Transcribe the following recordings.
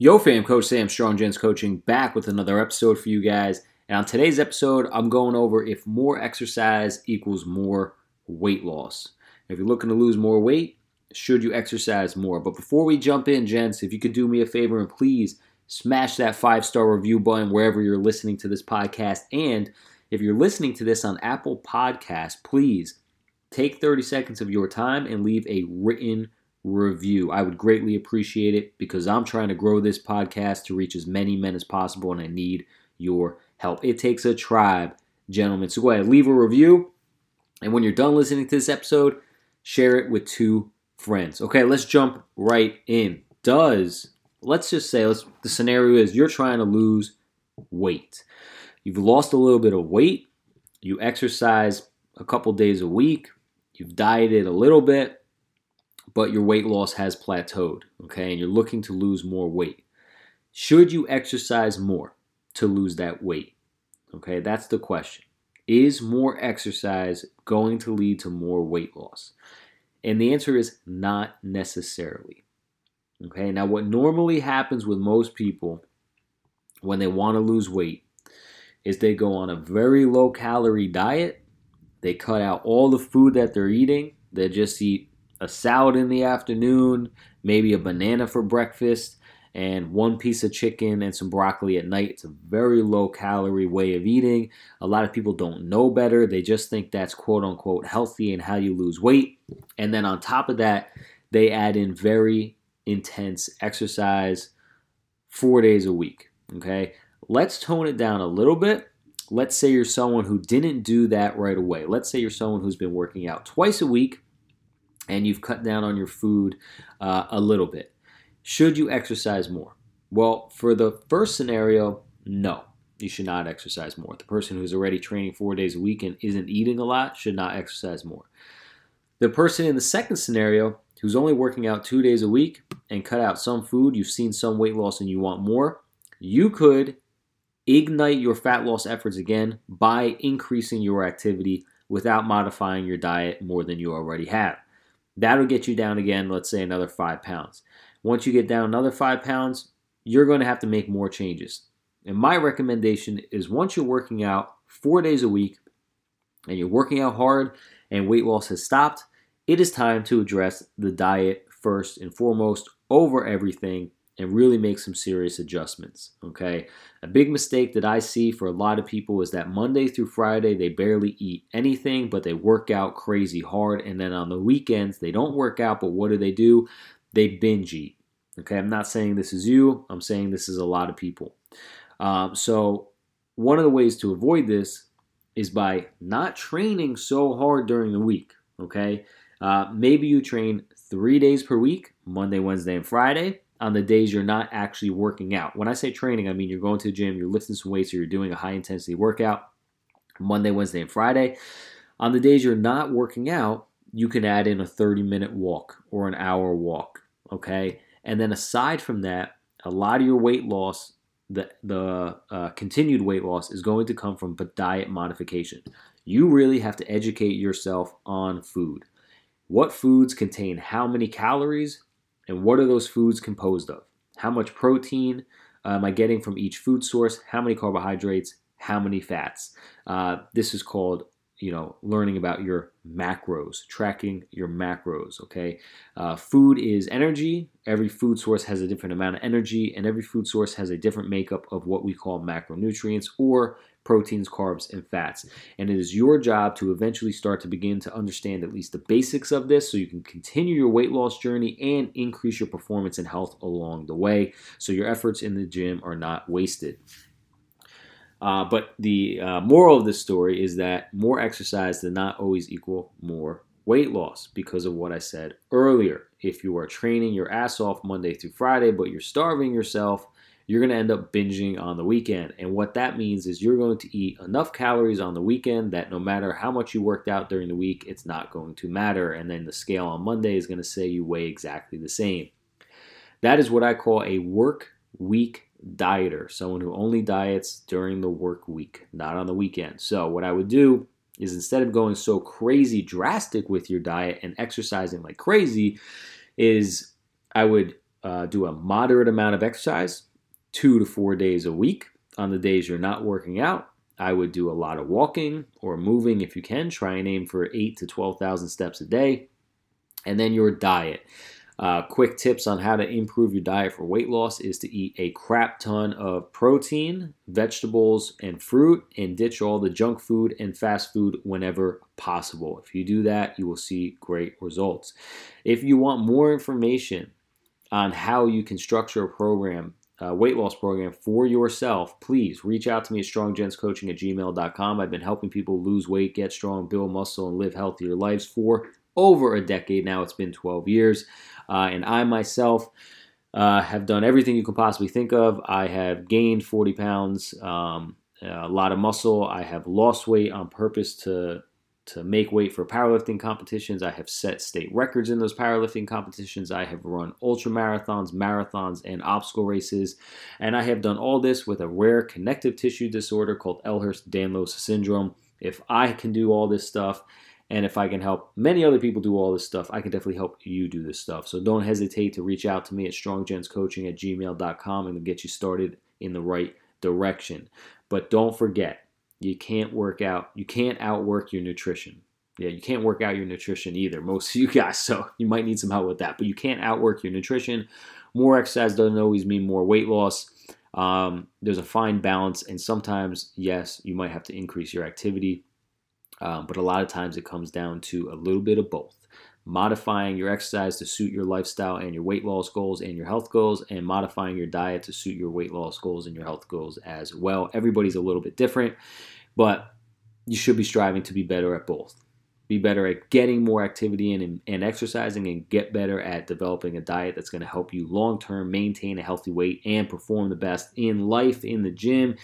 Yo, fam, Coach Sam, Strong Gents Coaching, back with another episode for you guys. And on today's episode, I'm going over if more exercise equals more weight loss. If you're looking to lose more weight, should you exercise more? But before we jump in, gents, if you could do me a favor and please smash that five star review button wherever you're listening to this podcast. And if you're listening to this on Apple Podcasts, please take 30 seconds of your time and leave a written review. I would greatly appreciate it because I'm trying to grow this podcast to reach as many men as possible and I need your help. It takes a tribe, gentlemen. So go ahead, leave a review. And when you're done listening to this episode, share it with two friends. Okay, let's jump right in. Does, let's just say, let's, the scenario is you're trying to lose weight. You've lost a little bit of weight. You exercise a couple days a week. You've dieted a little bit but your weight loss has plateaued, okay, and you're looking to lose more weight. Should you exercise more to lose that weight? Okay, that's the question. Is more exercise going to lead to more weight loss? And the answer is not necessarily. Okay, now what normally happens with most people when they want to lose weight is they go on a very low calorie diet. They cut out all the food that they're eating. They just eat a salad in the afternoon, maybe a banana for breakfast, and one piece of chicken and some broccoli at night. It's a very low calorie way of eating. A lot of people don't know better. They just think that's quote unquote healthy and how you lose weight. And then on top of that, they add in very intense exercise four days a week. Okay. Let's tone it down a little bit. Let's say you're someone who didn't do that right away. Let's say you're someone who's been working out twice a week and you've cut down on your food uh, a little bit. Should you exercise more? Well, for the first scenario, no, you should not exercise more. The person who's already training four days a week and isn't eating a lot should not exercise more. The person in the second scenario who's only working out two days a week and cut out some food, you've seen some weight loss and you want more, you could ignite your fat loss efforts again by increasing your activity without modifying your diet more than you already have. That'll get you down again, let's say another five pounds. Once you get down another five pounds, you're going to have to make more changes. And my recommendation is once you're working out four days a week and you're working out hard and weight loss has stopped, it is time to address the diet first and foremost over everything and really make some serious adjustments. Okay. A big mistake that I see for a lot of people is that Monday through Friday, they barely eat anything, but they work out crazy hard. And then on the weekends, they don't work out, but what do they do? They binge eat. Okay. I'm not saying this is you, I'm saying this is a lot of people. Um, so, one of the ways to avoid this is by not training so hard during the week. Okay. Uh, maybe you train three days per week Monday, Wednesday, and Friday on the days you're not actually working out. When I say training, I mean you're going to the gym, you're lifting some weights, or you're doing a high intensity workout Monday, Wednesday, and Friday. On the days you're not working out, you can add in a 30 minute walk or an hour walk. Okay. And then aside from that, a lot of your weight loss, the, the uh, continued weight loss, is going to come from diet modification. You really have to educate yourself on food. What foods contain how many calories and what are those foods composed of? How much protein uh, am I getting from each food source? How many carbohydrates? How many fats? Uh, this is called you know learning about your macros tracking your macros okay uh, food is energy every food source has a different amount of energy and every food source has a different makeup of what we call macronutrients or proteins, carbs, and fats. And it is your job to eventually start to begin to understand at least the basics of this so you can continue your weight loss journey and increase your performance and health along the way so your efforts in the gym are not wasted. Uh, but the uh, moral of this story is that more exercise does not always equal more weight loss because of what I said earlier. If you are training your ass off Monday through Friday, but you're starving yourself, you're going to end up binging on the weekend. And what that means is you're going to eat enough calories on the weekend that no matter how much you worked out during the week, it's not going to matter. And then the scale on Monday is going to say you weigh exactly the same. That is what I call a work week dieter, someone who only diets during the work week, not on the weekend. So, what I would do is instead of going so crazy drastic with your diet and exercising like crazy, is I would uh, do a moderate amount of exercise, two to four days a week. On the days you're not working out, I would do a lot of walking or moving if you can. Try and aim for eight to 12,000 steps a day. And then your diet. Uh, quick tips on how to improve your diet for weight loss is to eat a crap ton of protein, vegetables, and fruit, and ditch all the junk food and fast food whenever possible. If you do that, you will see great results. If you want more information on how you can structure a program, a weight loss program for yourself, please reach out to me at stronggentscoaching at gmail.com. I've been helping people lose weight, get strong, build muscle, and live healthier lives for over a decade now. It's been 12 years. Uh, and I myself uh, have done everything you can possibly think of. I have gained 40 pounds, um, a lot of muscle. I have lost weight on purpose to to make weight for powerlifting competitions. I have set state records in those powerlifting competitions. I have run ultra marathons, marathons, and obstacle races. And I have done all this with a rare connective tissue disorder called Ehlers Danlos syndrome. If I can do all this stuff, and if I can help many other people do all this stuff, I can definitely help you do this stuff. So don't hesitate to reach out to me at stronggentscoaching at gmail.com and get you started in the right direction. But don't forget, you can't work out, you can't outwork your nutrition. Yeah, you can't work out your nutrition either, most of you guys. So you might need some help with that. But you can't outwork your nutrition. More exercise doesn't always mean more weight loss. Um, there's a fine balance, and sometimes, yes, you might have to increase your activity um, but a lot of times it comes down to a little bit of both modifying your exercise to suit your lifestyle and your weight loss goals and your health goals, and modifying your diet to suit your weight loss goals and your health goals as well. Everybody's a little bit different, but you should be striving to be better at both. Be better at getting more activity in and, and exercising, and get better at developing a diet that's going to help you long term maintain a healthy weight and perform the best in life, in the gym,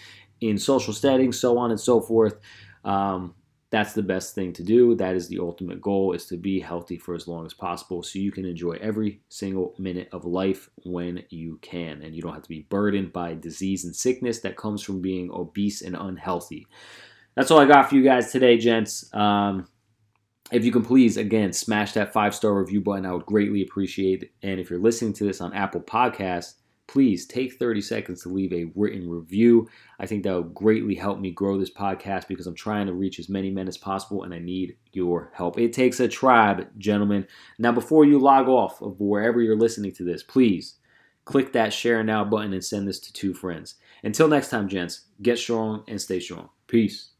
in social settings, so on and so forth. Um, that's the best thing to do. That is the ultimate goal is to be healthy for as long as possible so you can enjoy every single minute of life when you can and you don't have to be burdened by disease and sickness that comes from being obese and unhealthy. That's all I got for you guys today, gents. Um, if you can please again smash that five star review button, I would greatly appreciate it. And if you're listening to this on Apple Podcasts, please take 30 seconds to leave a written review. I think that would greatly help me grow this podcast because I'm trying to reach as many men as possible and I need your help. It takes a tribe, gentlemen. Now, before you log off of wherever you're listening to this, please click that share now button and send this to two friends. Until next time, gents, get strong and stay strong. Peace.